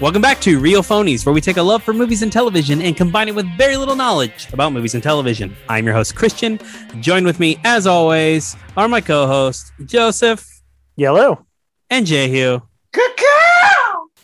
Welcome back to Real Phonies, where we take a love for movies and television and combine it with very little knowledge about movies and television. I'm your host, Christian. Join with me, as always, are my co hosts, Joseph Yellow. and Jehu.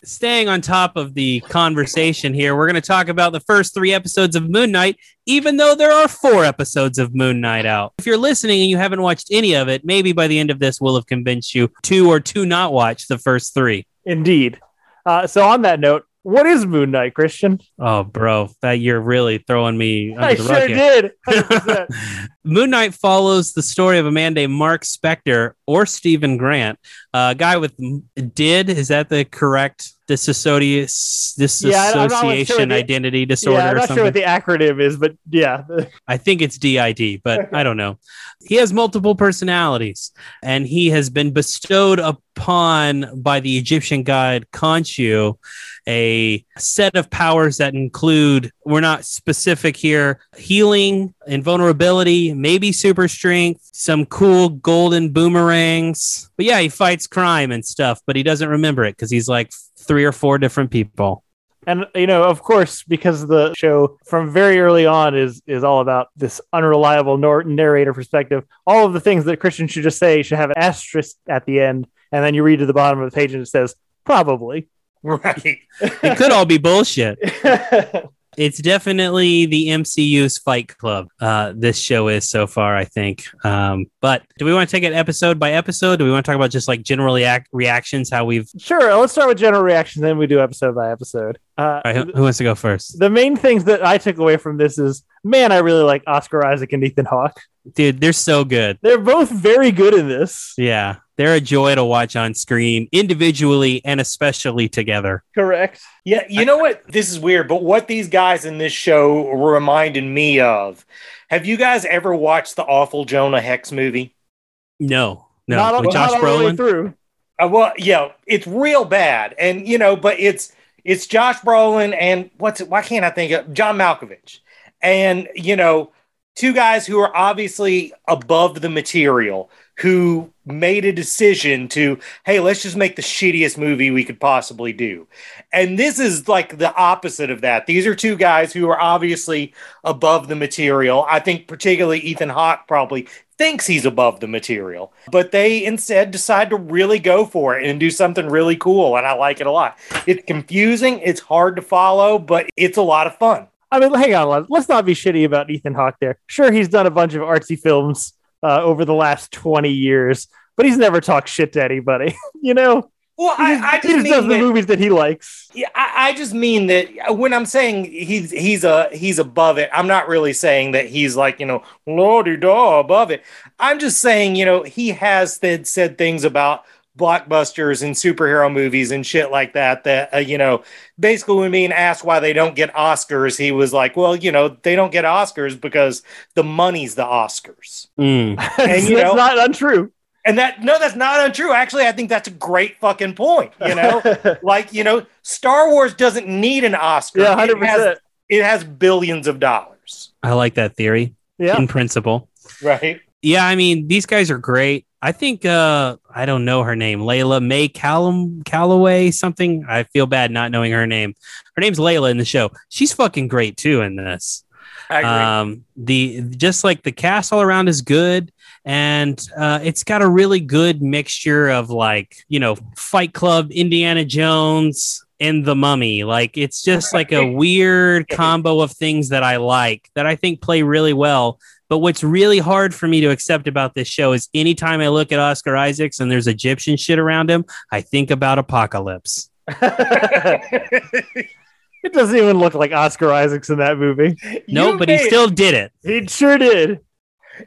Staying on top of the conversation here, we're going to talk about the first three episodes of Moon Knight, even though there are four episodes of Moon Knight out. If you're listening and you haven't watched any of it, maybe by the end of this, we'll have convinced you to or to not watch the first three. Indeed. Uh, so on that note, what is Moon Knight, Christian? Oh, bro, that you're really throwing me under I sure rug did. Moon Knight follows the story of a man named Mark Spector or Steven Grant, a guy with did is that the correct disassociation Yeah, I- I'm sure disassociation the- identity disorder yeah, I'm not sure what the acronym is, but yeah. I think it's DID, but I don't know. He has multiple personalities, and he has been bestowed upon by the Egyptian god Khonshu a set of powers that include, we're not specific here, healing, invulnerability, maybe super strength, some cool golden boomerangs. But yeah, he fights crime and stuff, but he doesn't remember it because he's like three or four different people. And you know, of course, because the show from very early on is is all about this unreliable nor- narrator perspective. All of the things that Christian should just say should have an asterisk at the end, and then you read to the bottom of the page and it says probably. Right. It could all be bullshit. it's definitely the MCU's Fight Club. Uh, this show is so far, I think. Um, but do we want to take it episode by episode? Do we want to talk about just like general reac- reactions? How we've. sure, let's start with general reactions, then we do episode by episode. Uh, All right, who, who wants to go first? the main things that I took away from this is, man, I really like Oscar Isaac and Ethan Hawke. Dude, they're so good. They're both very good in this. Yeah, they're a joy to watch on screen, individually and especially together. Correct. Yeah, you know what? This is weird, but what these guys in this show reminded me of. Have you guys ever watched the awful Jonah Hex movie? No, no, not, all- with Josh not all the way Brolin. through. Uh, well, yeah, it's real bad, and you know, but it's it's Josh Brolin and what's it? Why can't I think of John Malkovich? And you know, two guys who are obviously above the material, who made a decision to, hey, let's just make the shittiest movie we could possibly do. And this is like the opposite of that. These are two guys who are obviously above the material. I think particularly Ethan Hawke probably thinks he's above the material, but they instead decide to really go for it and do something really cool. And I like it a lot. It's confusing, it's hard to follow, but it's a lot of fun. I mean, hang on. let- Let's not be shitty about Ethan Hawke there. Sure, he's done a bunch of artsy films uh, over the last 20 years, but he's never talked shit to anybody. you know? Well, just, I, I he just just does mean the that, movies that he likes. yeah, I, I just mean that when I'm saying he's he's a he's above it, I'm not really saying that he's like you know lordy da above it. I'm just saying you know he has said said things about blockbusters and superhero movies and shit like that that uh, you know basically when being asked why they don't get oscars he was like well you know they don't get oscars because the money's the oscars Mm. That's you know- not untrue. and that no that's not untrue actually i think that's a great fucking point you know like you know star wars doesn't need an oscar yeah, It 100%. has, it has billions of dollars I like that theory yeah. in principle. right Yeah, I mean, these guys are great. I think uh I don't know her name. Layla May Callum Calloway something. I feel bad not knowing her name. Her name's Layla in the show. She's fucking great too in this. i agree Um the just like the cast all around is good and uh it's got a really good mixture of like, you know, Fight Club, Indiana Jones and The Mummy. Like it's just like a weird combo of things that I like that I think play really well. But what's really hard for me to accept about this show is anytime I look at Oscar Isaacs and there's Egyptian shit around him, I think about Apocalypse. it doesn't even look like Oscar Isaac's in that movie. No, You but he still did it. He sure did.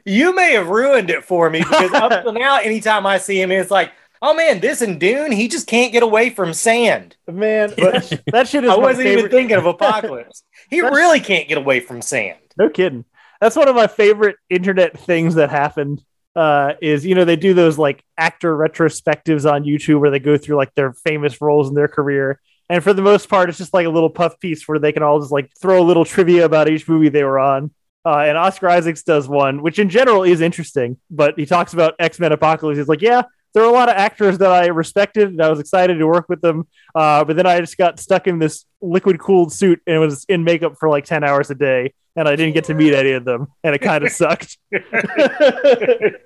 you may have ruined it for me because up to now anytime i see him it's like oh man this and dune he just can't get away from sand Man, but that shit is i wasn't even thinking of apocalypse he That's- really can't get away from sand No kidding. That's one of my favorite internet things that happened. Uh, is you know they do those like actor retrospectives on YouTube where they go through like their famous roles in their career, and for the most part, it's just like a little puff piece where they can all just like throw a little trivia about each movie they were on. Uh, and Oscar Isaacs does one, which in general is interesting, but he talks about X Men Apocalypse. He's like, yeah, there were a lot of actors that I respected and I was excited to work with them. Uh, but then I just got stuck in this liquid cooled suit and was in makeup for like 10 hours a day. And I didn't get to meet any of them. And it kind of sucked.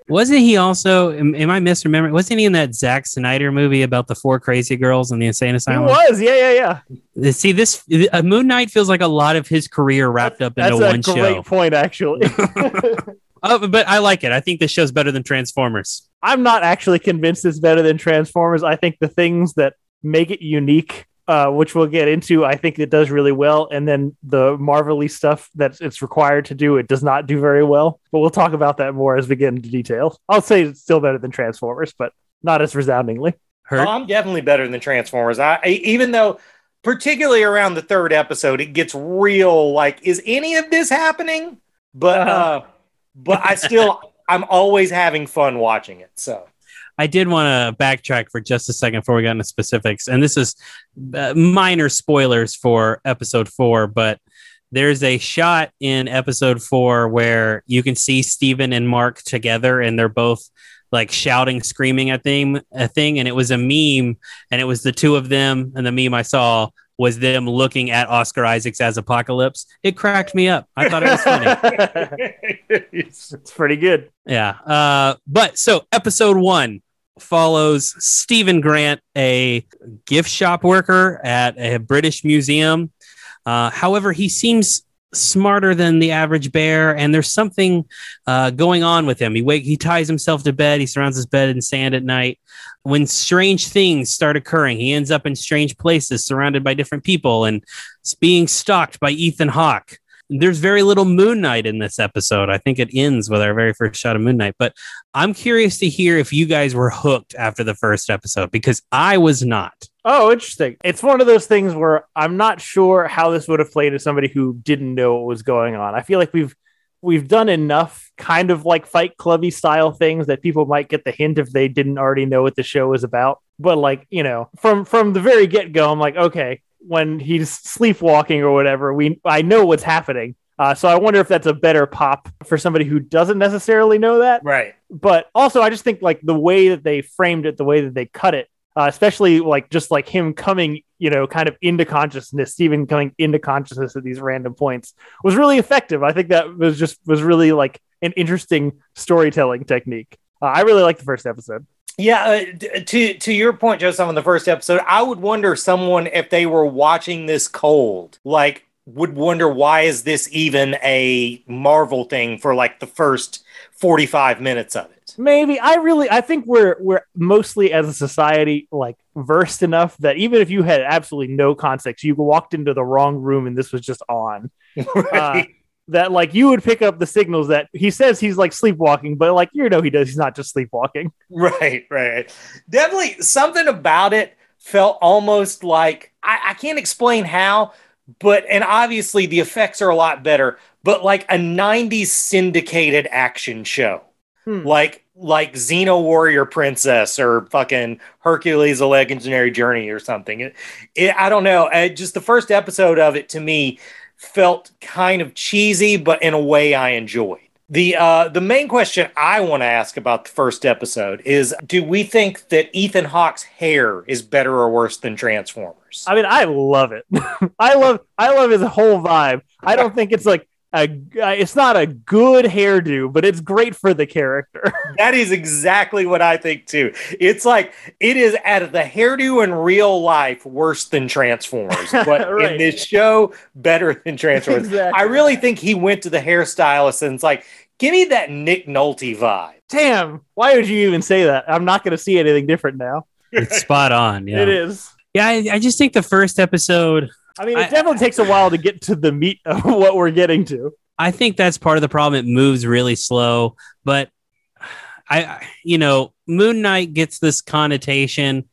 Wasn't he also? Am, am I misremembering? Wasn't he in that Zack Snyder movie about the four crazy girls in the insane he asylum? was. Yeah, yeah, yeah. See, this uh, Moon Knight feels like a lot of his career wrapped up into That's a one great show. point, actually. Oh, but I like it. I think this show's better than Transformers. I'm not actually convinced it's better than Transformers. I think the things that make it unique, uh, which we'll get into, I think it does really well. And then the Marvelly stuff that it's required to do, it does not do very well. But we'll talk about that more as we get into detail. I'll say it's still better than Transformers, but not as resoundingly. Hurt. I'm definitely better than Transformers. I I- even though, particularly around the third episode, it gets real. Like, is any of this happening? But uh, but I still I'm always having fun watching it. So I did want to backtrack for just a second before we got into specifics, and this is uh, minor spoilers for episode four, but there's a shot in episode four where you can see Steven and Mark together, and they're both like shouting, screaming at thing, a thing, and it was a meme, and it was the two of them, and the meme I saw was them looking at Oscar Isaacs as Apocalypse. It cracked me up. I thought it was funny. it's pretty good. Yeah. Uh, but so episode one follows Steven Grant, a gift shop worker at a British museum. Uh, however, he seems smarter than the average bear, and there's something uh, going on with him. He wake, he ties himself to bed. He surrounds his bed in sand at night. When strange things start occurring, he ends up in strange places, surrounded by different people, and being stalked by Ethan Hawke. There's very little Moon Knight in this episode. I think it ends with our very first shot of Moon Knight. But I'm curious to hear if you guys were hooked after the first episode because I was not. Oh, interesting. It's one of those things where I'm not sure how this would have played to somebody who didn't know what was going on. I feel like we've we've done enough kind of like Fight Clubby style things that people might get the hint if they didn't already know what the show is about. But like, you know, from from the very get-go, I'm like, okay, when he's sleepwalking or whatever, we I know what's happening. Uh, so I wonder if that's a better pop for somebody who doesn't necessarily know that right. but also I just think like the way that they framed it, the way that they cut it, uh, especially like just like him coming, you know, kind of into consciousness, Steven coming into consciousness at these random points was really effective. I think that was just was really like an interesting storytelling technique. Uh, I really like the first episode. Yeah, uh, to to your point, Joseph, on the first episode, I would wonder someone if they were watching this cold, like would wonder why is this even a Marvel thing for like the first 45 minutes of it. Maybe I really I think we're we're mostly as a society like versed enough that even if you had absolutely no context, you walked into the wrong room and this was just on. Right. That like you would pick up the signals that he says he's like sleepwalking, but like you know he does. He's not just sleepwalking. Right, right. Definitely something about it felt almost like I, I can't explain how, but and obviously the effects are a lot better, but like a 90s syndicated action show. Hmm. Like like Xena Warrior Princess or fucking Hercules a Legendary Journey or something. It, it, I don't know. Uh, just the first episode of it to me felt kind of cheesy, but in a way I enjoyed. The uh, the main question I want to ask about the first episode is: Do we think that Ethan Hawke's hair is better or worse than Transformers? I mean, I love it. I love I love his whole vibe. I don't think it's like a it's not a good hairdo, but it's great for the character. that is exactly what I think too. It's like it is at the hairdo in real life worse than Transformers, but Right. in this show better than Transformers. Exactly. I really think he went to the hairstylist and it's like, give me that Nick Nolte vibe. Damn, why would you even say that? I'm not going to see anything different now. It's spot on. Yeah. It is. Yeah. I, I just think the first episode, I mean, it I- definitely takes a while to get to the meat of what we're getting to. I think that's part of the problem. It moves really slow, but I, you know, Moon Knight gets this connotation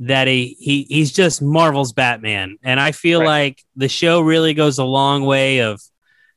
that he, he he's just Marvel's Batman, and I feel Right. like the show really goes a long way of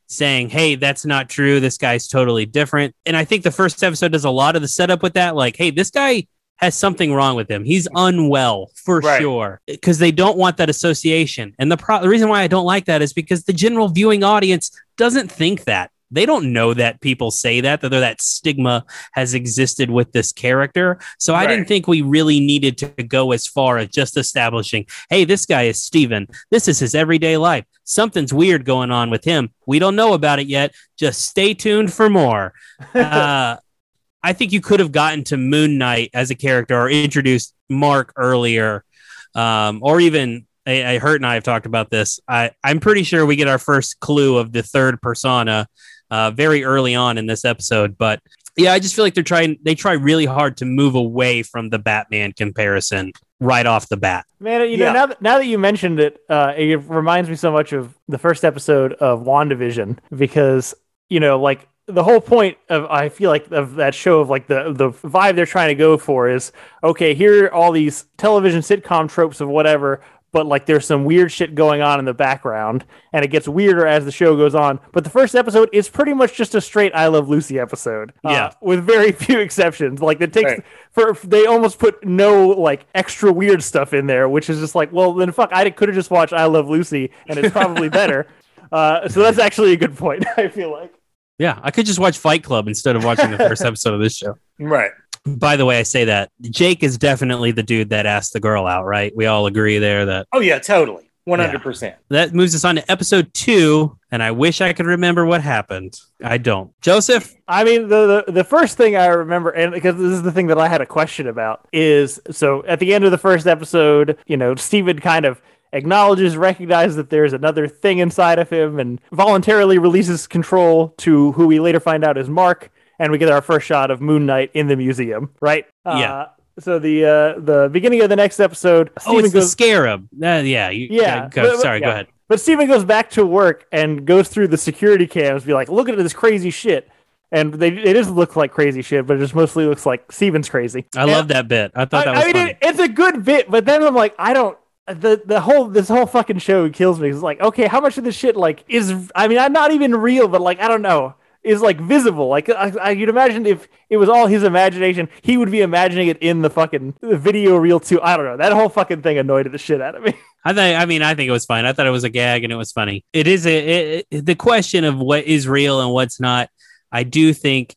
saying, "Hey, that's not true. This guy's totally different." And I think the first episode does a lot of the setup with that, like, "Hey, this guy." Has something wrong with him. He's unwell for Right. sure because they don't want that association. And the, pro- the reason why I don't like that is because the general viewing audience doesn't think that. they don't know that people say that that that stigma has existed with this character so i didn't think we really needed to go as far as just establishing hey this guy is steven this is his everyday life something's weird going on with him we don't know about it yet just stay tuned for more uh, I think you could have gotten to Moon Knight as a character or introduced Mark earlier, um, or even I, I Hurt and I have talked about this. I, I'm pretty sure we get our first clue of the third persona uh, very early on in this episode. But yeah, I just feel like they're trying. They try really hard to move away from the Batman comparison right off the bat. Man, you know, Yeah. now that, now that you mentioned it, uh, it reminds me so much of the first episode of WandaVision because, you know, like the whole point of I feel like of that show of like the the vibe they're trying to go for is okay, here are all these television sitcom tropes of whatever, but like there's some weird shit going on in the background and it gets weirder as the show goes on. But the first episode is pretty much just a straight I Love Lucy episode. uh, Yeah. with very few exceptions. Like it takes Right. for they almost put no like extra weird stuff in there, which is just like, well, then fuck, I could have just watched I Love Lucy, and it's probably better. Uh, so that's actually a good point. I feel like. Yeah, I could just watch Fight Club instead of watching the first episode of this show. Right. By the way, I say that Jake is definitely the dude that asked the girl out, right? We all agree there that Oh yeah, totally. One hundred percent. that moves us on to episode two, and I wish I could remember what happened. I don't. Joseph, I mean, the, the the first thing I remember, and because this is the thing that I had a question about, is so at the end of the first episode, you know, Steven kind of acknowledges, recognizes that there's another thing inside of him, and voluntarily releases control to who we later find out is Mark, and we get our first shot of Moon Knight in the museum, right? Yeah. Uh, so the uh, the beginning of the next episode, oh, Steven it's the goes, scarab. Uh, yeah, you, Yeah, go- but- sorry, go ahead. But Steven goes back to work and goes through the security cams, be like, look at this crazy shit. And they it does look like crazy shit, but it just mostly looks like Steven's crazy. I love that bit. I thought that I, was I mean, it, it's a good bit, but then I'm like, I don't. The the whole this whole fucking show kills me. It's like, okay, how much of this shit like is? I mean, I'm not even real, but like, I don't know, is like visible. Like, I, I, you'd imagine if it was all his imagination, he would be imagining it in the fucking video reel too. I don't know. That whole fucking thing annoyed the shit out of me. I think. I mean, I think it was fine. I thought it was a gag and it was funny. It is a it, it- the question of what is real and what's not. I do think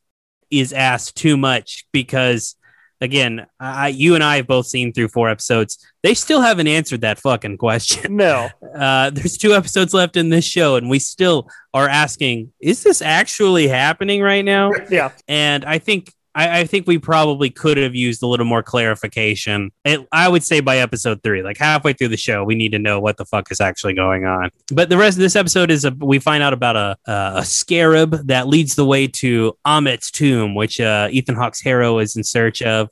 is asked too much because, again, I, you and I have both seen through four episodes. They still haven't answered that fucking question. No. Uh, there's two episodes left in this show, and we still are asking, is this actually happening right now? Yeah. And I think I, I think we probably could have used a little more clarification. It, I would say by episode three, like halfway through the show, we need to know what the fuck is actually going on. But the rest of this episode is a, we find out about a a scarab that leads the way to Ammit's tomb, which uh, Ethan Hawke's hero is in search of,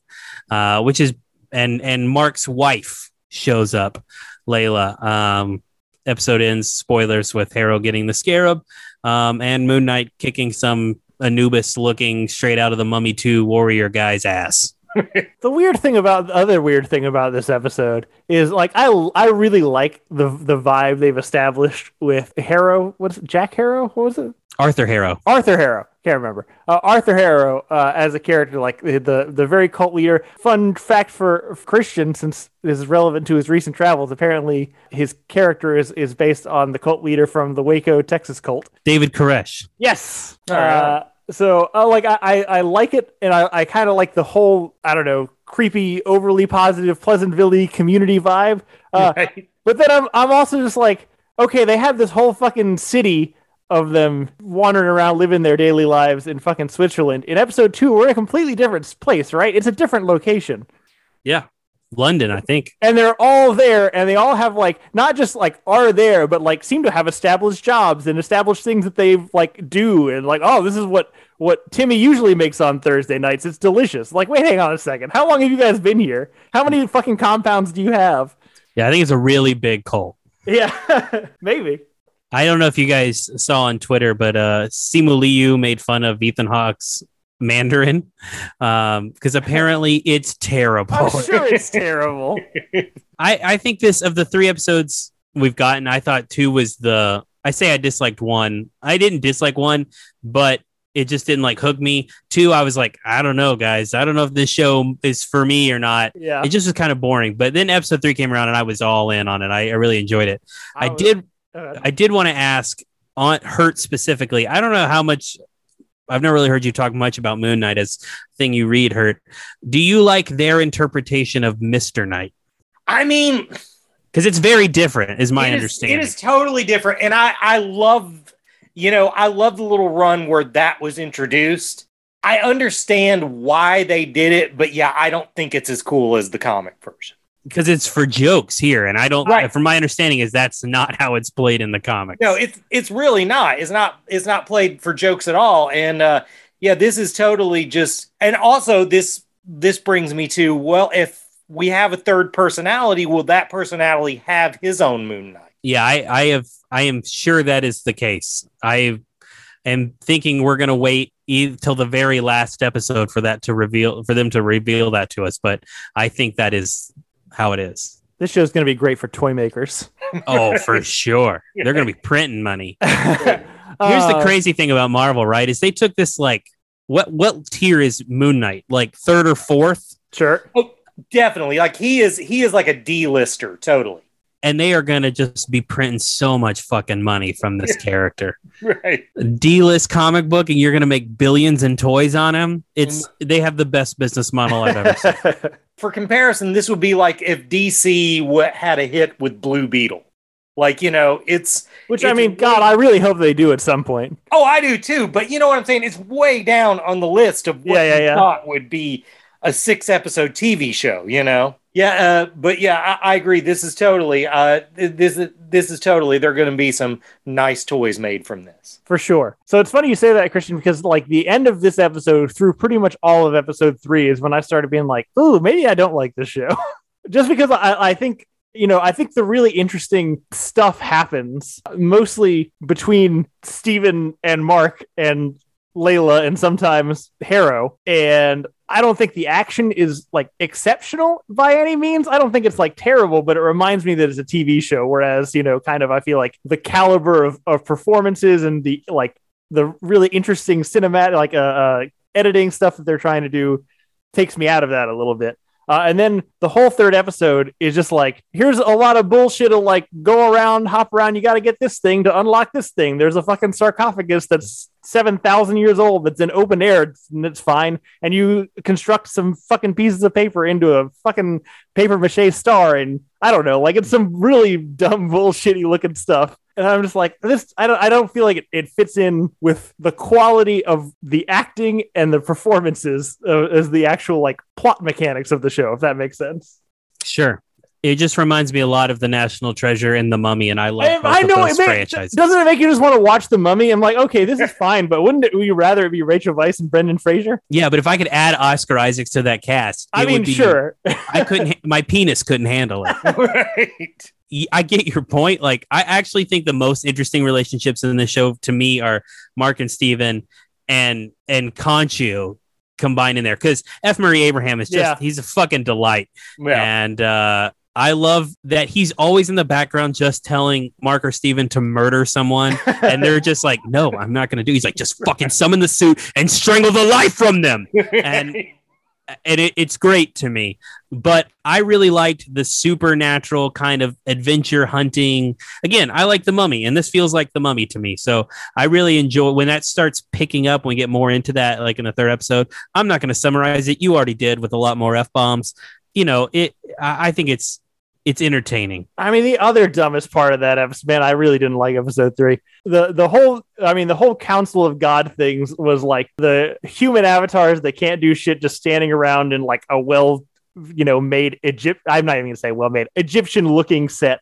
uh, which is and and Mark's wife shows up, Layla. Um, episode ends spoilers with Harrow getting the scarab, um, and Moon Knight kicking some Anubis looking straight out of the Mummy 2 warrior guy's ass. The weird thing about the other weird thing about this episode is like I I really like the the vibe they've established with Harrow. What's it, Jack Harrow? What was it? Arthur Harrow. Arthur Harrow. Can't remember. Uh, Arthur Harrow uh, as a character, like the, the the very cult leader. Fun fact for Christian, since this is relevant to his recent travels. Apparently, his character is is based on the cult leader from the Waco, Texas cult. David Koresh. Yes. Uh, so, uh, like, I, I, I like it, and I, I kind of like the whole, I don't know, creepy, overly positive, Pleasantville community vibe. Uh, Right. but then I'm, I'm also just like, okay, they have this whole fucking city of them wandering around, living their daily lives in fucking Switzerland. In episode two, we're in a completely different place, right? It's a different location Yeah. London, I think. and they're all there and they all have like not just like are there but like seem to have established jobs and established things that they like do and like oh this is what what timmy usually makes on thursday nights it's delicious like wait hang on a second how long have you guys been here how many fucking compounds do you have Yeah, I think it's a really big cult. yeah maybe I don't know if you guys saw on Twitter, but uh, Simu Liu made fun of Ethan Hawke's Mandarin because apparently it's terrible. i'm sure it's terrible I, I think this of the three episodes we've gotten, I thought two was the. I say I disliked one. I didn't dislike one, but it just didn't like hook me. Two, I was like, I don't know, guys. I don't know if this show is for me or not. yeah It just was kind of boring. But then episode three came around and I was all in on it. I, I really enjoyed it. I was- did uh, I did want to ask on Hurt specifically, I don't know how much. I've never really heard you talk much about Moon Knight as thing you read. Hurt. Do you like their interpretation of Mister Knight? I mean, Because it's very different, is my it is- understanding. it is totally different, and I I love you know I love the little run where that was introduced. I understand why they did it, but yeah, I don't think it's as cool as the comic version. Because it's for jokes here, and I don't. Right. From my understanding, is that's not how it's played in the comics. No, it's it's really not. It's not it's not played for jokes at all. And uh yeah, this is totally just and also this this brings me to well, if we have a third personality, will that personality have his own Moon Knight? Yeah, I, I have. I am sure that is the case. I am thinking we're gonna wait e- till the very last episode for that to reveal, for them to reveal that to us. But I think that is how it is. This show's going to be great for toy makers. Oh, for sure. They're gonna be printing money. Here's Here's the uh, crazy thing about Marvel, right? Is they took this like what what tier is Moon Knight? Like third or fourth? Sure. Oh, definitely. Like he is he is like a D-lister, totally. And they are gonna just be printing so much fucking money from this character. Right. D-list comic book, and you're gonna make billions in toys on him. It's mm. they have the best business model I've ever seen. For comparison, this would be like if DC w- had a hit with Blue Beetle. Like, you know, it's Which I mean, God, I really hope they do at some point. Oh, I do too. But you know what I'm saying? It's way down on the list of what Yeah, yeah, you yeah. thought would be a six episode TV show. You know? Yeah. Uh, but yeah, I, I agree. This is totally. Uh, this is this is totally. There are going to be some nice toys made from this. For sure. So it's funny you say that, Christian, because like the end of this episode through pretty much all of episode three is when I started being like, ooh, maybe I don't like this show. Just because I, I think, you know, I think the really interesting stuff happens mostly between Steven and Mark and Layla and sometimes Harrow. And I don't think the action is like exceptional by any means. I don't think it's like terrible, but it reminds me that it's a TV show. Whereas, you know, kind of I feel like the caliber of, of performances and the like the really interesting cinematic like uh, uh editing stuff that they're trying to do takes me out of that a little bit. Uh, and then the whole third episode is just like, here's a lot of bullshit to like, go around, hop around. You got to get this thing to unlock this thing. There's a fucking sarcophagus that's 7,000 years old that's in open air and it's fine. And you construct some fucking pieces of paper into a fucking paper mache star. And I don't know, like it's some really dumb, bullshitty looking stuff. And I'm just like, this, I don't, I don't feel like it, it fits in with the quality of the acting and the performances uh, as the actual like plot mechanics of the show, if that makes sense. Sure. It just reminds me a lot of the National Treasure and the Mummy, and I love I, I know those it may, franchises. doesn't it make you just want to watch the mummy? I'm like, okay, this is fine, but wouldn't it, would you rather it be Rachel Weisz and Brendan Fraser? yeah, but if I could add Oscar Isaacs to that cast, I mean, would be- sure. I couldn't. My penis couldn't handle it. right. I get your point. Like, I actually think the most interesting relationships in the show to me are Mark and Steven and and Khonshu combined in there because F. Murray Abraham is just Yeah. he's a fucking delight. Yeah. And uh, I love that he's always in the background just telling Mark or Steven to murder someone. and they're just like, no, I'm not going to do. He's like, just fucking summon the suit and strangle the life from them. and- And it, it's great to me. But I really liked the supernatural kind of adventure hunting. Again, I like the mummy, and this feels like the mummy to me. So I really enjoy when that starts picking up, when we get more into that, like in the third episode. I'm not going to summarize it. You already did with a lot more F bombs. You know, it, I I think it's, it's entertaining. I mean, the other dumbest part of that episode, man, I really didn't like episode three. The the whole, I mean, the whole Council of God things was like the human avatars that can't do shit, just standing around in like a well, you know, made Egypt. I'm not even gonna say well made Egyptian looking set.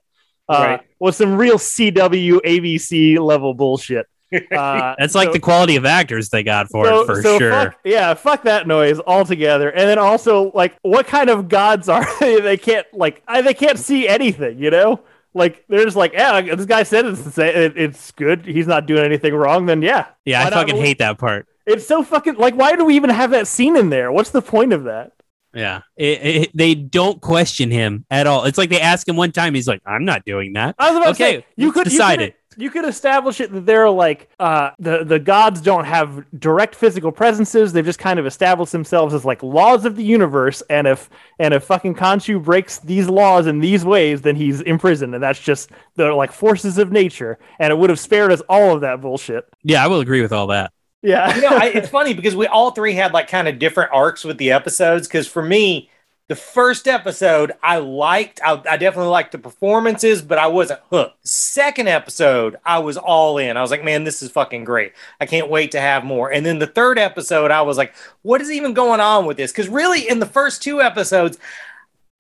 Uh, Right. with some real CW ABC level bullshit. Uh, That's like so- the quality of actors they got for so- it, for so sure. fuck- yeah, fuck that noise altogether. And then also, like, what kind of gods are they? They can't like I, they can't see anything, you know. Like they're just like, yeah, this guy said it's it, it's good. He's not doing anything wrong. Then yeah, yeah, I fucking believe- hate that part. It's so fucking like, why do we even have that scene in there? What's the point of that? Yeah, It- it- they don't question him at all. It's like they ask him one time, he's like, "I'm not doing that." I was about Okay, to say you could decide you it. You could establish it that they're like uh, the the gods don't have direct physical presences. They've just kind of established themselves as like laws of the universe. And if and if fucking Khonshu breaks these laws in these ways, then he's imprisoned, and that's just the like forces of nature. And it would have spared us all of that bullshit. Yeah, I will agree with all that. Yeah, you know, I, it's funny because we all three had like kind of different arcs with the episodes. Because for me, the first episode I liked. I, I, definitely liked the performances, but I wasn't hooked. Second episode, I was all in. I was like, man, this is fucking great. I can't wait to have more. And then the third episode, I was like, what is even going on with this? Because really, in the first two episodes,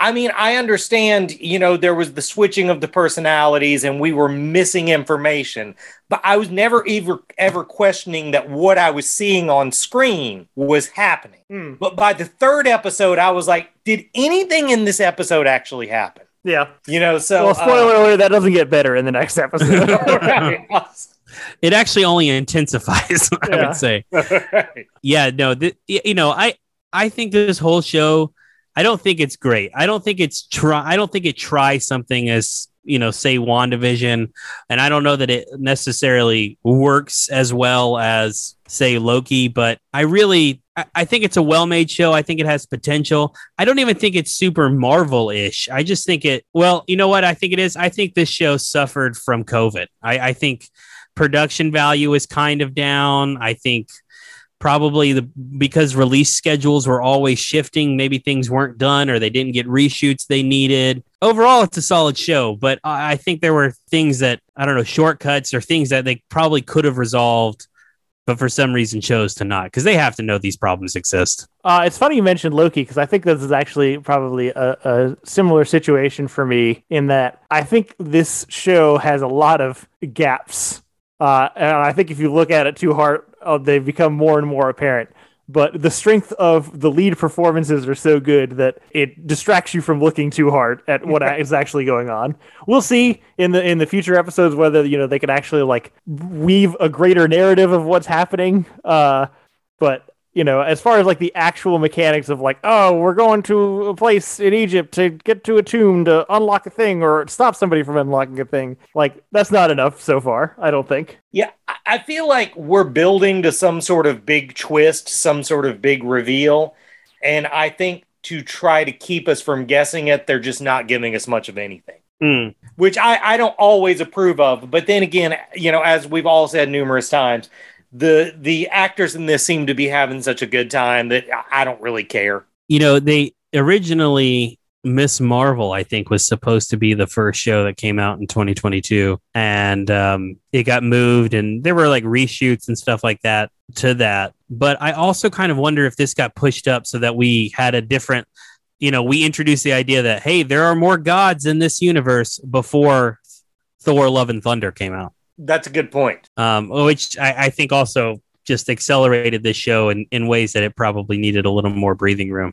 I mean, I understand, you know, there was the switching of the personalities and we were missing information, but I was never ever ever questioning that what I was seeing on screen was happening. Mm. But by the third episode, I was like, did anything in this episode actually happen? Yeah. You know, so well, spoiler uh, alert, that doesn't get better in the next episode. It actually only intensifies, I yeah. would say. Yeah, no, th- you know, I I think this whole show I don't think it's great. I don't think it's try. I don't think it tries something as you know, say WandaVision, and I don't know that it necessarily works as well as say Loki. But I really, I, I think it's a well-made show. I think it has potential. I don't even think it's super Marvel-ish. I just think it. Well, you know what? I think it is. I think this show suffered from COVID. I, I think production value is kind of down. I think probably the because release schedules were always shifting maybe things weren't done or they didn't get reshoots they needed. Overall it's a solid show but i think there were things that i don't know shortcuts or things that they probably could have resolved but for some reason chose to not because they have to know these problems exist. Uh, it's funny you mentioned loki because i think this is actually probably a, a similar situation for me in that i think this show has a lot of gaps. Uh, and I think if you look at it too hard, uh, they become more and more apparent. But the strength of the lead performances are so good that it distracts you from looking too hard at what is actually going on. We'll see in the in the future episodes whether you know they can actually like weave a greater narrative of what's happening. Uh, but you know, as far as like the actual mechanics of like, oh, we're going to a place in Egypt to get to a tomb to unlock a thing or stop somebody from unlocking a thing, like that's not enough so far, I don't think. Yeah, I feel like we're building to some sort of big twist, some sort of big reveal. And I think to try to keep us from guessing it, they're just not giving us much of anything. Mm. Which I, I don't always approve of. But then again, you know, as we've all said numerous times, the the actors in this seem to be having such a good time that I don't really care. You know, they originally Miss Marvel, I think, was supposed to be the first show that came out in 2022, and um, it got moved, and there were like reshoots and stuff like that to that. But I also kind of wonder if this got pushed up so that we had a different, you know, we introduced the idea that hey, there are more gods in this universe before Thor: Love and Thunder came out. That's a good point. Um, which I, I think also just accelerated this show in, in ways that it probably needed a little more breathing room.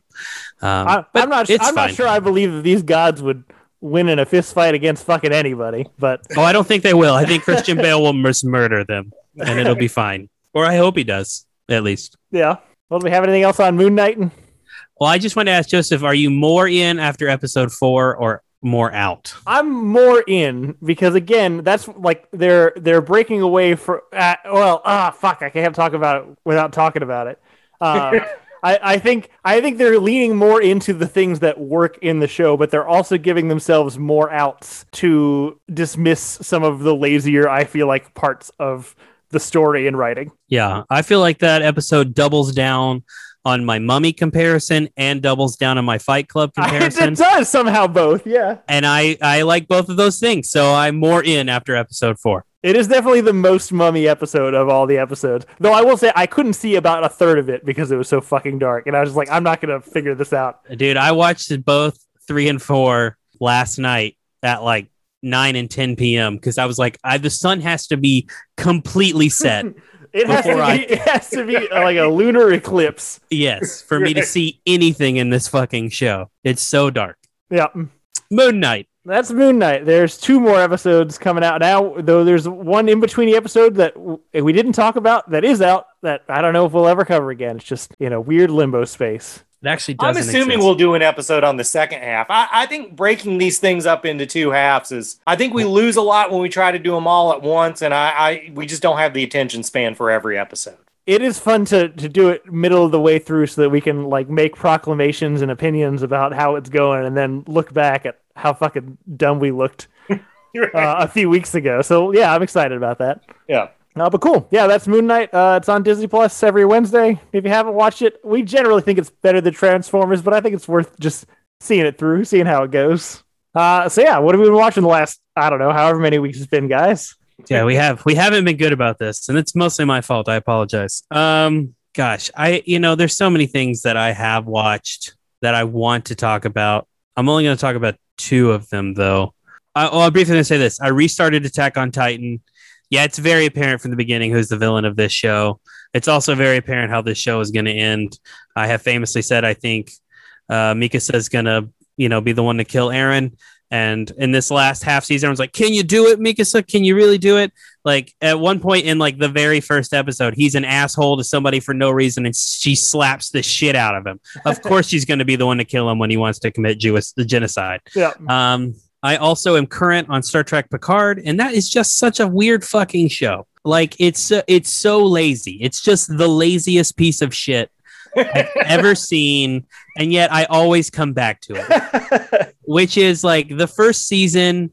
Um, I, am not. I'm not sure. I believe that these gods would win in a fist fight against fucking anybody. But oh, I don't think they will. I think Christian Bale will just murder them, and it'll be fine. Or I hope he does at least. Yeah. Well, do we have anything else on Moon Knight? Well, I just want to ask Joseph: Are you more in after episode four or more out. I'm more in because again, that's like they're they're breaking away for uh, well, ah, fuck, I can't talk about it without talking about it. Uh, I, I think I think they're leaning more into the things that work in the show, but they're also giving themselves more outs to dismiss some of the lazier, I feel like, parts of the story and writing. Yeah, I feel like that episode doubles down on my mummy comparison and doubles down on my fight club comparison. it does somehow both, yeah. And I I like both of those things, so I'm more in after episode four. It is definitely the most mummy episode of all the episodes. Though I will say I couldn't see about a third of it because it was so fucking dark, and I was just like, I'm not gonna figure this out. Dude, I watched both three and four last night at like 9 and 10 p.m. because I was like, I, the sun has to be completely set It has, to be, I... it has to be like a lunar eclipse. Yes, for me to see anything in this fucking show. It's so dark. Yeah. Moon Knight. That's Moon Knight. There's two more episodes coming out now, though there's one in between the episode that we didn't talk about that is out that I don't know if we'll ever cover again. It's just in a weird limbo space. It actually I'm assuming exist. we'll do an episode on the second half. I, I think breaking these things up into two halves is. I think we lose a lot when we try to do them all at once, and I, I we just don't have the attention span for every episode. It is fun to to do it middle of the way through so that we can like make proclamations and opinions about how it's going, and then look back at how fucking dumb we looked You're uh, a few weeks ago. So yeah, I'm excited about that. yeah. Uh, but cool. Yeah, that's Moon Knight. Uh, it's on Disney Plus every Wednesday. If you haven't watched it, we generally think it's better than Transformers, but I think it's worth just seeing it through, seeing how it goes. Uh, so yeah, what have we been watching the last, I don't know, however many weeks it's been, guys? yeah we have we haven't been good about this and it's mostly my fault i apologize um gosh i you know there's so many things that i have watched that i want to talk about i'm only going to talk about two of them though I, well, i'm briefly going to say this i restarted attack on titan yeah it's very apparent from the beginning who's the villain of this show it's also very apparent how this show is going to end i have famously said i think uh, mikasa is going to you know be the one to kill eren and in this last half season, I was like, "Can you do it, Mikasa? Can you really do it?" Like at one point in like the very first episode, he's an asshole to somebody for no reason, and she slaps the shit out of him. Of course, she's going to be the one to kill him when he wants to commit Jewish the genocide. Yeah. Um, I also am current on Star Trek Picard, and that is just such a weird fucking show. Like it's uh, it's so lazy. It's just the laziest piece of shit I've ever seen, and yet I always come back to it which is like the first season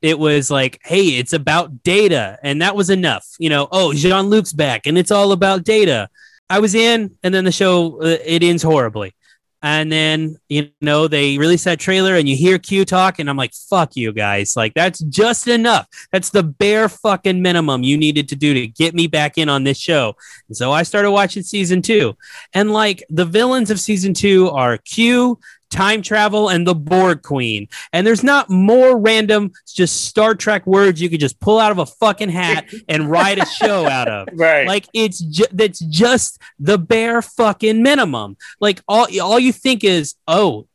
it was like hey it's about data and that was enough you know oh jean-luc's back and it's all about data i was in and then the show uh, it ends horribly and then you know they release that trailer and you hear q talk and i'm like fuck you guys. Like that's just enough. That's the bare fucking minimum you needed to do to get me back in on this show. And so i started watching season two. And like the villains of season two are q time travel and the Borg Queen. And there's not more random, just Star Trek words you could just pull out of a fucking hat and write a show out of. Right. Like it's ju- that's just the bare fucking minimum. Like all all you think is, oh,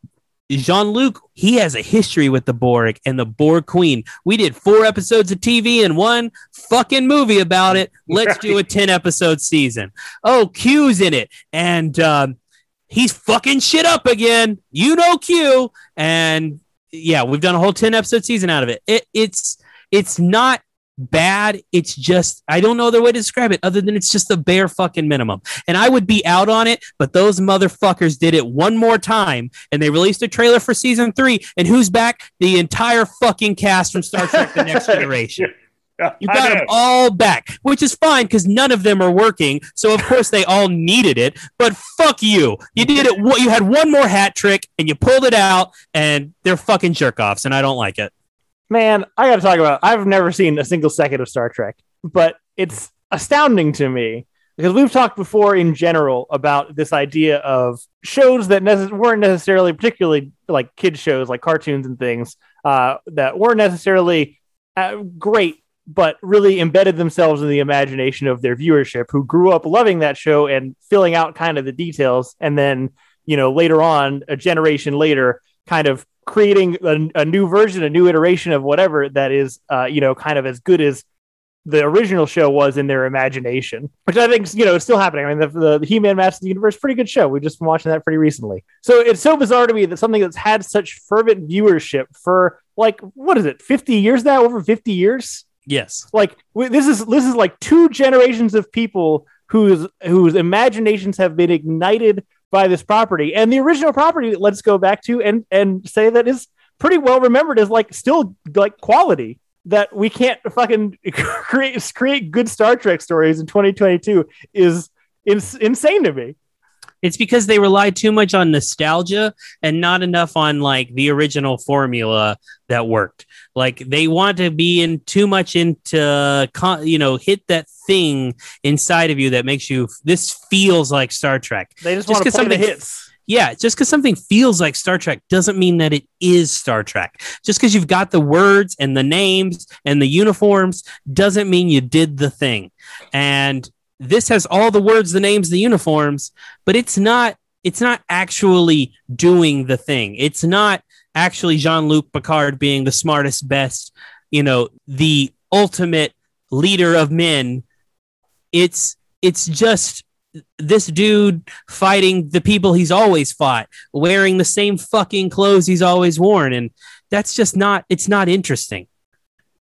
Jean Luc, he has a history with the Borg and the Borg Queen. We did four episodes of TV and one fucking movie about it. Let's do a 10 episode season. Oh, Q's in it. And um, he's fucking shit up again. You know Q. And yeah, we've done a whole 10 episode season out of it. it it's it's not bad. It's just I don't know other way to describe it other than it's just the bare fucking minimum. And I would be out on it, but those motherfuckers did it one more time and they released a trailer for season three. And who's back? The entire fucking cast from Star Trek The Next Generation. You got them all back, which is fine because none of them are working. So of course they all needed it. But fuck you, you did it. What you had one more hat trick and you pulled it out, and they're fucking jerk offs, and I don't like it. Man, I got to talk about. I've never seen a single second of Star Trek, but it's astounding to me because we've talked before in general about this idea of shows that nece- weren't necessarily particularly like kid shows, like cartoons and things uh, that weren't necessarily uh, great, but really embedded themselves in the imagination of their viewership, who grew up loving that show and filling out kind of the details, and then you know later on, a generation later, kind of creating a, a new version, a new iteration of whatever that is, uh, you know, kind of as good as the original show was in their imagination, which I think you know is still happening. I mean, the, the He-Man Masters of the Universe, pretty good show. We've just been watching that pretty recently. So it's so bizarre to me that something that's had such fervent viewership for like what is it, fifty years now? Over fifty years? Yes, Like this is this is like two generations of people whose whose imaginations have been ignited by this property, and the original property. Let's go back to and and say that is pretty well remembered as like still like quality that we can't fucking create create good Star Trek stories in 2022 is ins- insane to me. It's because they relied too much on nostalgia and not enough on like the original formula that worked. Like they want to be in too much into con- you know hit that thing inside of you that makes you this feels like Star Trek. They just, Just want to play the hits. Yeah, just because something feels like Star Trek doesn't mean that it is Star Trek. Just because you've got the words and the names and the uniforms doesn't mean you did the thing. And this has all the words, the names, the uniforms, but it's not it's not actually doing the thing. It's not actually Jean-Luc Picard being the smartest, best, you know, the ultimate leader of men. It's it's just this dude fighting the people he's always fought, wearing the same fucking clothes he's always worn. And that's just not, it's not interesting.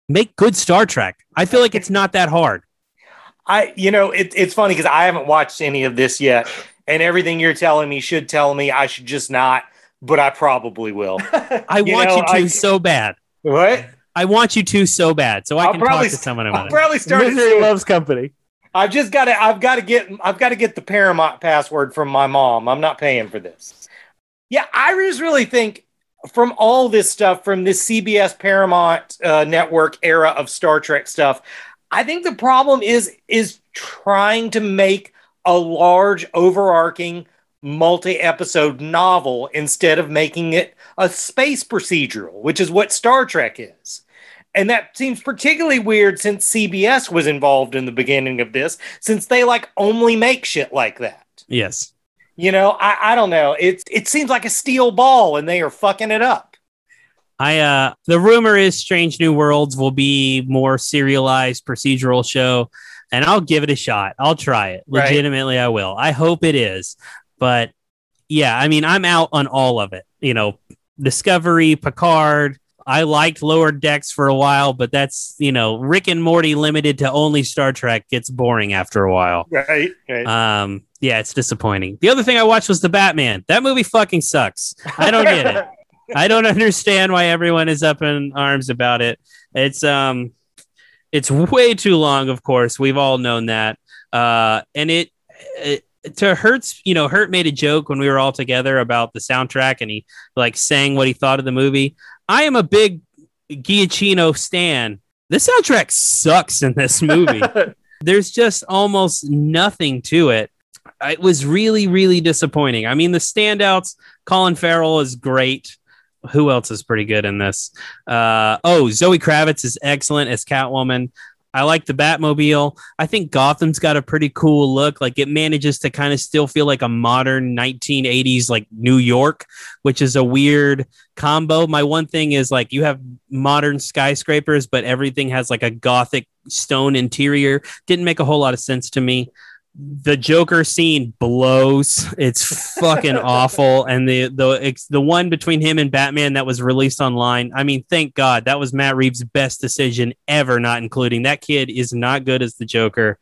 Make good Star Trek. I feel like it's not that hard. I, you know, it, it's funny because I haven't watched any of this yet, and everything you're telling me should tell me I should just not, but I probably will. I You want know, you to I- so bad. what? I want you to so bad, so I I'll can probably talk to someone I'll it. probably start. Misery loves company. I've just got to. I've got to get. I've got to get the Paramount password from my mom. I'm not paying for this. Yeah, I just really think from all this stuff, from this CBS Paramount uh, network era of Star Trek stuff, I think the problem is is trying to make a large, overarching, multi-episode novel instead of making it a space procedural, which is what Star Trek is. And that seems particularly weird since CBS was involved in the beginning of this, since they like only make shit like that. Yes. You know, I, I don't know. It it seems like a steel ball and they are fucking it up. I uh the rumor is Strange New Worlds will be more serialized procedural show and I'll give it a shot. I'll try it. Right. Legitimately I will. I hope it is. But yeah, I mean I'm out on all of it. You know, Discovery, Picard, I liked Lower Decks for a while, but that's, you know, Rick and Morty limited to only Star Trek gets boring after a while. Right. Right. Um yeah, it's disappointing. The other thing I watched was The Batman. That movie fucking sucks. I don't get it. I don't understand why everyone is up in arms about it. It's um it's way too long, of course. We've all known that. Uh and it, it to Hurt's, you know, Hurt made a joke when we were all together about the soundtrack and he like sang what he thought of the movie. I am a big Giacchino stan. The soundtrack sucks in this movie. There's just almost nothing to it. It was really, really disappointing. I mean, the standouts, Colin Farrell is great. Who else is pretty good in this? Uh, oh, Zoe Kravitz is excellent as Catwoman. I like the Batmobile. I think Gotham's got a pretty cool look. Like it manages to kind of still feel like a modern 1980s like New York, which is a weird combo. My one thing is like you have modern skyscrapers, but everything has like a gothic stone interior. Didn't make a whole lot of sense to me. The Joker scene blows. It's fucking awful. And the the it's the one between him and Batman that was released online. I mean, thank God that was Matt Reeves' best decision ever. Not including that kid is not good as the Joker.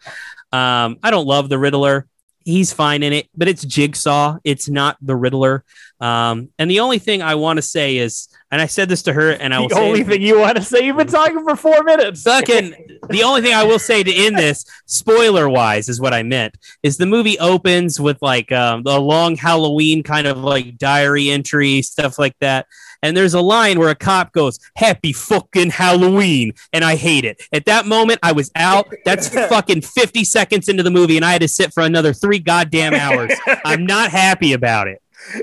Um, I don't love the Riddler. He's fine in it, but it's Jigsaw. It's not the Riddler. Um, and the only thing I want to say is, and I said this to her, and I will the only thing you want to say. You've been talking for four minutes. fucking the only thing I will say to end this, spoiler wise, is what I meant. Is the movie opens with like um, a long Halloween kind of like diary entry stuff like that, and there's a line where a cop goes, "Happy fucking Halloween," and I hate it. At that moment, I was out. That's fucking fifty seconds into the movie, and I had to sit for another three goddamn hours. I'm not happy about it.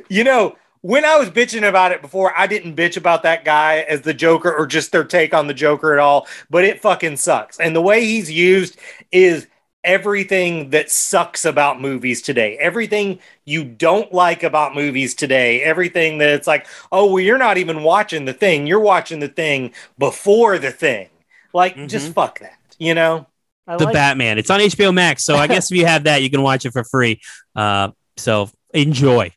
You know, when I was bitching about it before, I didn't bitch about that guy as the Joker or just their take on the Joker at all, but it fucking sucks. And the way he's used is everything that sucks about movies today. Everything you don't like about movies today. Everything that it's like, oh, well, you're not even watching the thing. You're watching the thing before the thing. Like, just fuck that, you know? I the like- Batman. It's on HBO Max, so I guess if you have that, you can watch it for free. Uh, so enjoy.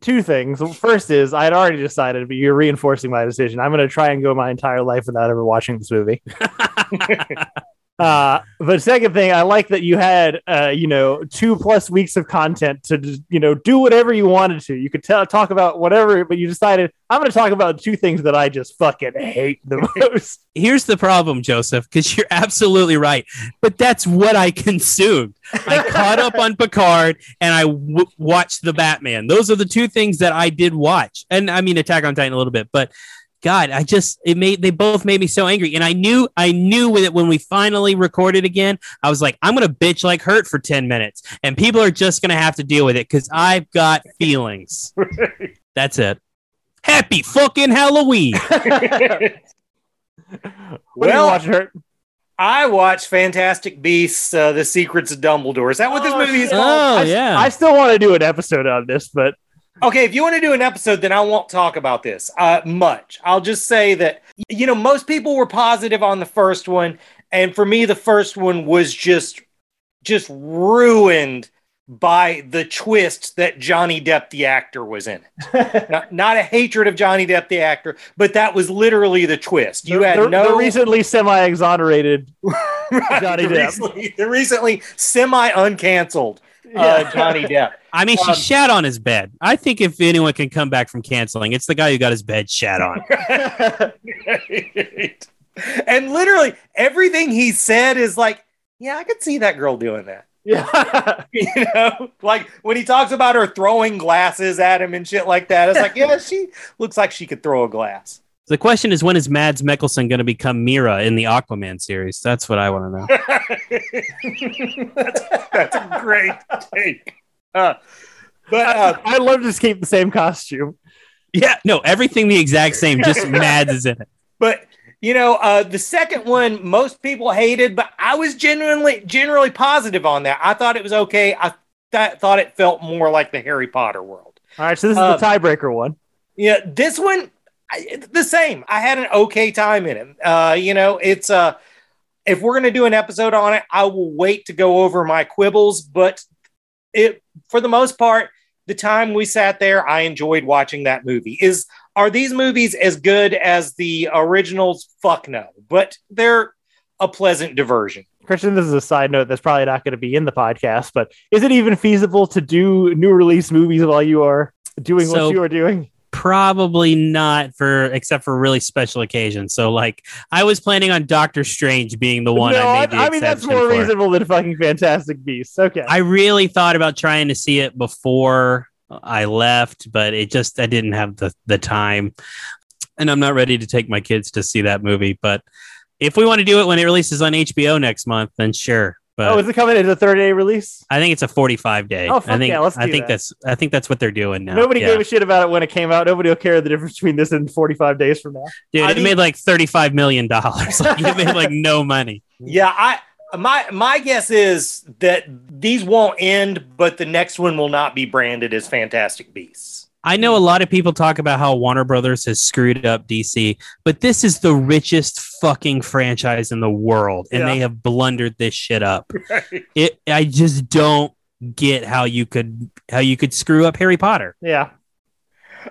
Two things. First is I had already decided, but you're reinforcing my decision. I'm going to try and go my entire life without ever watching this movie. uh, but second thing, I like that you had, uh, you know, two plus weeks of content to, just, you know, do whatever you wanted to. You could tell, talk about whatever, but you decided I'm going to talk about two things that I just fucking hate the most. Here's the problem, Joseph, because you're absolutely right. But that's what I consumed. I caught up on Picard and I w- watched the Batman. Those are the two things that I did watch. And I mean, Attack on Titan a little bit, but God, I just it made they both made me so angry. And I knew I knew with it when we finally recorded again, I was like, I'm gonna bitch like hurt for 10 minutes, and people are just gonna have to deal with it because I've got feelings. That's it. Happy fucking Halloween. What Well, watching, Hurt? I watched Fantastic Beasts: uh, The Secrets of Dumbledore. Is that what this Oh, movie is called? Oh, I, yeah. I still want to do an episode on this, but Okay, if you want to do an episode, then I won't talk about this uh, much. I'll just say that you know most people were positive on the first one, and for me, the first one was just just ruined by the twist that Johnny Depp the actor was in it. not, not a hatred of Johnny Depp the actor, but that was literally the twist. You the, had the, no the recently semi-exonerated Right, Johnny the Depp. recently, the recently semi uncanceled uh, Johnny Depp. I mean, she Um, shat on his bed. I think if anyone can come back from canceling, it's the guy who got his bed shat on. and literally everything he said is like, yeah, I could see that girl doing that. yeah. You know, like when he talks about her throwing glasses at him and shit like that, it's like, yeah, she looks like she could throw a glass. The question is, when is Mads Mikkelsen going to become Mera in the Aquaman series? That's what I want to know. that's, that's a great take. Uh, but uh, I'd love to just keep the same costume. Yeah, no, everything the exact same. Just Mads is in it. but you know, uh, the second one most people hated, but I was genuinely generally positive on that. I thought it was okay. I th- thought it felt more like the Harry Potter world. All right, so this is Uh, the tiebreaker one. Yeah, this one I, the same. I had an okay time in it. Uh, you know, it's uh if we're gonna do an episode on it, I will wait to go over my quibbles, but it for the most part, the time we sat there, I enjoyed watching that movie. Is are these movies as good as the originals? Fuck no, but they're a pleasant diversion. Christian, this is a side note that's probably not going to be in the podcast, but is it even feasible to do new release movies while you are doing So- what you are doing? Probably not for except for really special occasions. So, like, I was planning on Doctor Strange being the one no, I I, made the I mean that's more for. reasonable than fucking Fantastic Beasts. Okay, I really thought about trying to see it before I left, but it just I didn't have the the time, and I'm not ready to take my kids to see that movie. But if we want to do it when it releases on HBO next month, then sure. But oh, is it coming as a 30 day release? I think it's a 45 day. Oh, fuck I think yeah, let's I think that. that's I think that's what they're doing now. Nobody yeah. gave a shit about it when it came out. Nobody will care the difference between this and 45 days from now. Dude, I it mean- made like 35 million dollars. like, it made like no money. Yeah, I my my guess is that these won't end, but the next one will not be branded as Fantastic Beasts. I know a lot of people talk about how Warner Brothers has screwed up DC, but this is the richest fucking franchise in the world, and Yeah. they have blundered this shit up. It, I just don't get how you could how you could screw up Harry Potter. Yeah.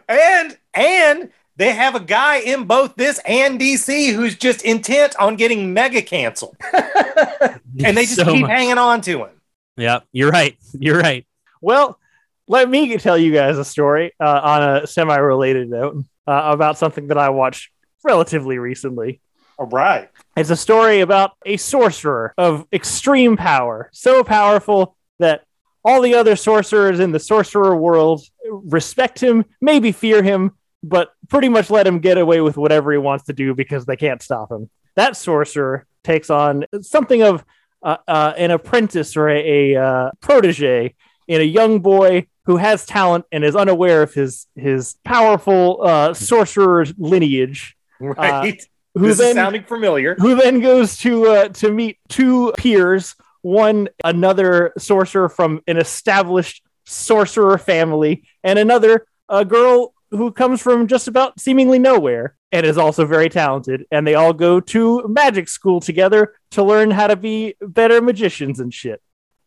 And and they have a guy in both this and DC who's just intent on getting mega canceled, and they just So keep much- hanging on to him. Yeah, you're right. You're right. Well, let me tell you guys a story uh, on a semi related note uh, about something that I watched relatively recently. All right. It's a story about a sorcerer of extreme power, so powerful that all the other sorcerers in the sorcerer world respect him, maybe fear him, but pretty much let him get away with whatever he wants to do because they can't stop him. That sorcerer takes on something of uh, uh, an apprentice or a, a uh, protege in a young boy who has talent and is unaware of his his powerful uh, sorcerer lineage. Right. Who this then is sounding familiar. who then goes to uh, to meet two peers, one another sorcerer from an established sorcerer family, and another a girl who comes from just about seemingly nowhere and is also very talented. And they all go to magic school together to learn how to be better magicians and shit.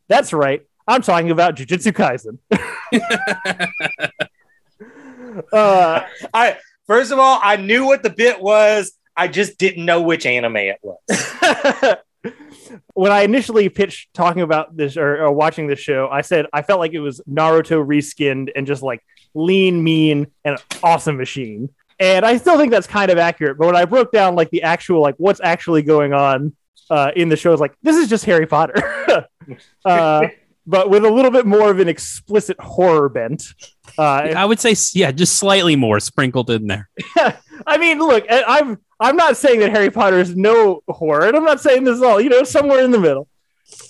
That's right. I'm talking about Jujutsu Kaisen. uh, I first of all, I knew what the bit was. I just didn't know which anime it was. when I initially pitched talking about this or, or watching this show, I said I felt like it was Naruto reskinned and just like lean, mean, and awesome machine. And I still think that's kind of accurate. But when I broke down like the actual like what's actually going on uh, in the show, I was like, this is just Harry Potter, uh, but with a little bit more of an explicit horror bent. Uh, I would say yeah, just slightly more sprinkled in there. I mean, look, I- I'm I'm not saying that Harry Potter is no horror, and I'm not saying this is all. You know, somewhere in the middle.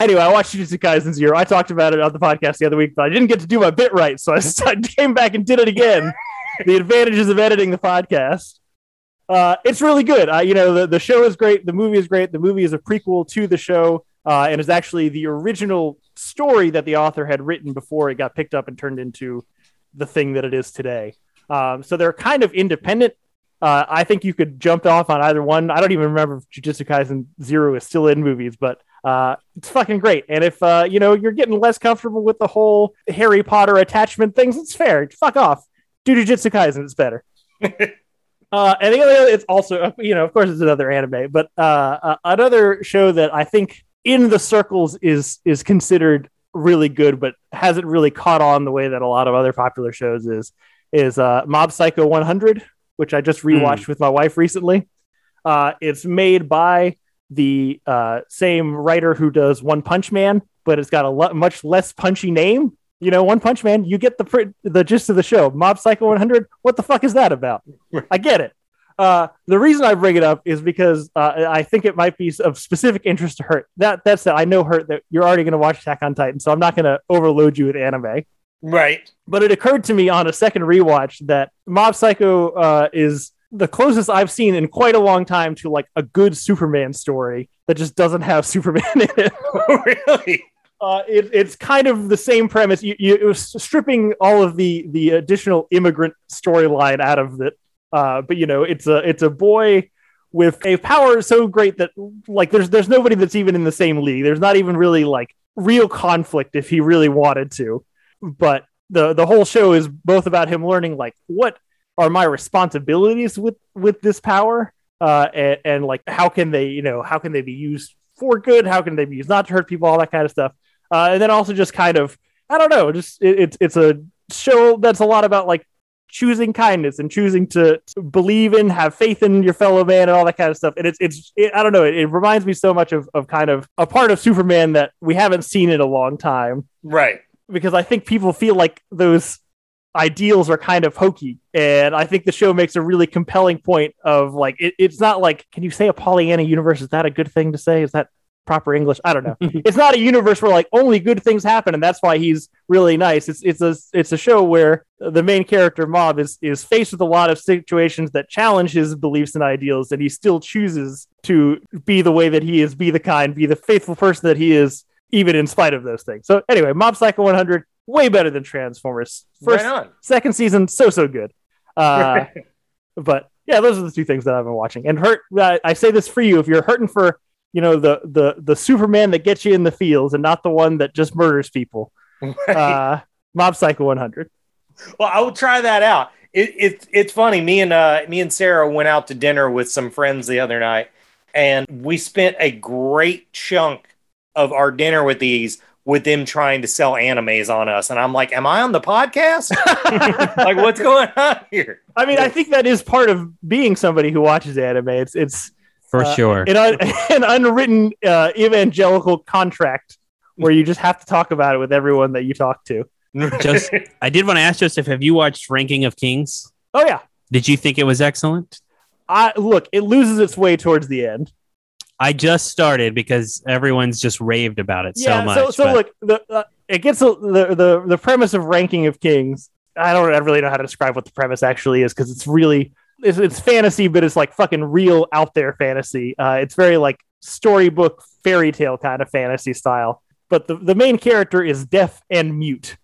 Anyway, I watched Jujutsu Kaisen Zero. I talked about it on the podcast the other week, but I didn't get to do my bit right, so I I came back and did it again. the advantages of editing the podcast. Uh, it's really good. Uh, you know, the, the show is great. The movie is great. The movie is a prequel to the show, uh, and is actually the original story that the author had written before it got picked up and turned into the thing that it is today. Um, so they're kind of independent. Uh, I think you could jump off on either one. I don't even remember if Jujutsu Kaisen Zero is still in movies, but Uh, it's fucking great. And if uh, you know you're getting less comfortable with the whole Harry Potter attachment things, it's fair. Fuck off. Do Jujutsu Kaisen. It's better. uh, and the other, it's also you know, of course, it's another anime, but uh, uh, another show that I think in the circles is is considered really good, but hasn't really caught on the way that a lot of other popular shows is is uh, Mob Psycho 100, which I just rewatched with my wife recently. Uh, it's made by the uh, same writer who does One Punch Man, but it's got a lo- much less punchy name. You know, One Punch Man, you get the pr- the gist of the show. Mob Psycho 100, what the fuck is that about? I get it. Uh, the reason I bring it up is because uh, I think it might be of specific interest to Hurt. That that said, I know Hurt that you're already going to watch Attack on Titan, so I'm not going to overload you with anime. Right. But it occurred to me on a second rewatch that Mob Psycho uh, is the closest I've seen in quite a long time to like a good Superman story that just doesn't have Superman in it. really? Uh, it, it's kind of the same premise. You, you, it was stripping all of the the additional immigrant storyline out of it. Uh, but you know, it's a it's a boy with a power so great that like there's there's nobody that's even in the same league. There's not even really like real conflict if he really wanted to. But the the whole show is both about him learning like what are my responsibilities with with this power uh and, and like how can they you know how can they be used for good how can they be used not to hurt people all that kind of stuff uh and then also just kind of i don't know just it, it's it's a show that's a lot about like choosing kindness and choosing to, to believe in have faith in your fellow man and all that kind of stuff and it's it's it, i don't know it, it reminds me so much of, of kind of a part of superman that we haven't seen in a long time Right. because I think people feel like those ideals are kind of hokey. And I think the show makes a really compelling point of like, it, it's not like, can you say a Pollyanna universe? Is that a good thing to say? Is that proper English? I don't know. it's not a universe where like only good things happen. And that's why he's really nice. It's, it's a, it's a show where the main character mob is, is faced with a lot of situations that challenge his beliefs and ideals. And he still chooses to be the way that he is, be the kind, be the faithful person that he is, even in spite of those things. So anyway, Mob Psycho 100, way better than Transformers. First, right on. second season, so so good. Uh, but yeah, those are the two things that I've been watching. And hurt, I say this for you: if you're hurting for you know the the the Superman that gets you in the fields and not the one that just murders people, uh, Mob Psycho 100. Well, I will try that out. It, it, it's funny. Me and uh, me and Sarah went out to dinner with some friends the other night, and we spent a great chunk of our dinner with these with them trying to sell animes on us. And I'm like, "Am I on the podcast? like, what's going on here?" I mean, I think that is part of being somebody who watches anime. It's it's for Uh, sure. an, an unwritten uh, evangelical contract where you just have to talk about it with everyone that you talk to. Just, I did want to ask Joseph, have you watched Ranking of Kings? Oh yeah, Did you think it was excellent? I look. It loses its way towards the end. I just started because everyone's just raved about it so much. So, so but- look, the, uh, it gets a, the, the the premise of ranking of kings. I don't really know how to describe what the premise actually is because it's really it's, it's fantasy, but it's like fucking real out there fantasy. Uh, it's very like storybook fairy tale kind of fantasy style. But the, the main character is deaf and mute,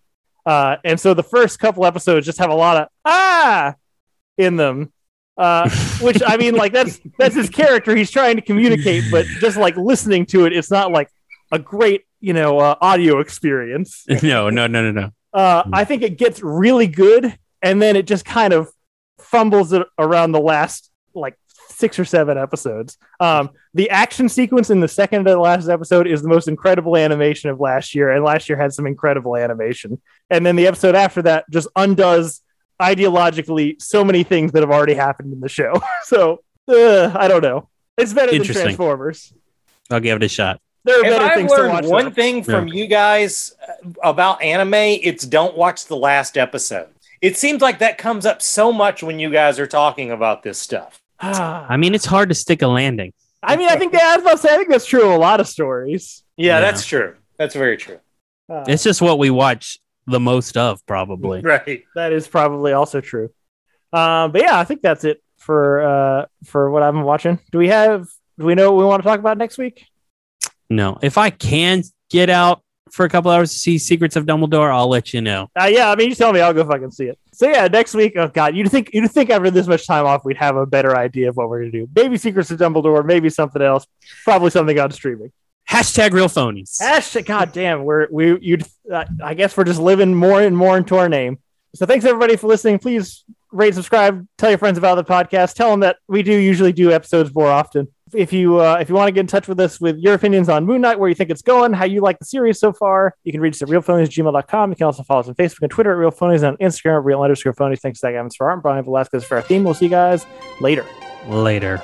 uh, and so the first couple episodes just have a lot of ah in them. Uh, which I mean, like that's that's his character. He's trying to communicate, but just like listening to it, it's not like a great you know uh, audio experience. no, no, no, no, no. Uh, I think it gets really good, and then it just kind of fumbles it around the last like six or seven episodes. Um, the action sequence in the second to the last episode is the most incredible animation of last year, and last year had some incredible animation. And then the episode after that just undoes ideologically so many things that have already happened in the show. so uh, I don't know. It's better than Transformers. I'll give it a shot. There are If better I've things to watch. one though. thing from you guys uh, about anime, it's don't watch the last episode. It seems like that comes up so much when you guys are talking about this stuff. I mean, it's hard to stick a landing. I mean, I think that, I was about to say, I think that's true of a lot of stories. Yeah, Yeah. that's true. That's very true. Uh, It's just what we watch the most of, probably. Right. that is probably also true. Um, but yeah, I think that's it for uh, for what I've been watching. Do we have? Do we know what we want to talk about next week? No, if I can get out for a couple hours to see Secrets of Dumbledore, I'll let you know. Uh, yeah, I mean, you tell me, I'll go fucking see it. So yeah, next week. Oh god, you'd think you'd think after this much time off, we'd have a better idea of what we're gonna do. Maybe Secrets of Dumbledore, maybe something else, probably something on streaming. Hashtag real phonies. Hashtag, God damn, we're we you. Uh, I guess we're just living more and more into our name. So thanks everybody for listening. Please rate, subscribe, tell your friends about the podcast. Tell them that we do usually do episodes more often. If you uh, if you want to get in touch with us with your opinions on Moon Knight, where you think it's going, how you like the series so far, you can reach us at realphonies@gmail.com. You can also follow us on Facebook and Twitter at Real and on Instagram at Real underscore Phonies. Thanks, to Zach Evans for art, Brian Velasquez for our theme. We'll see you guys later. Later.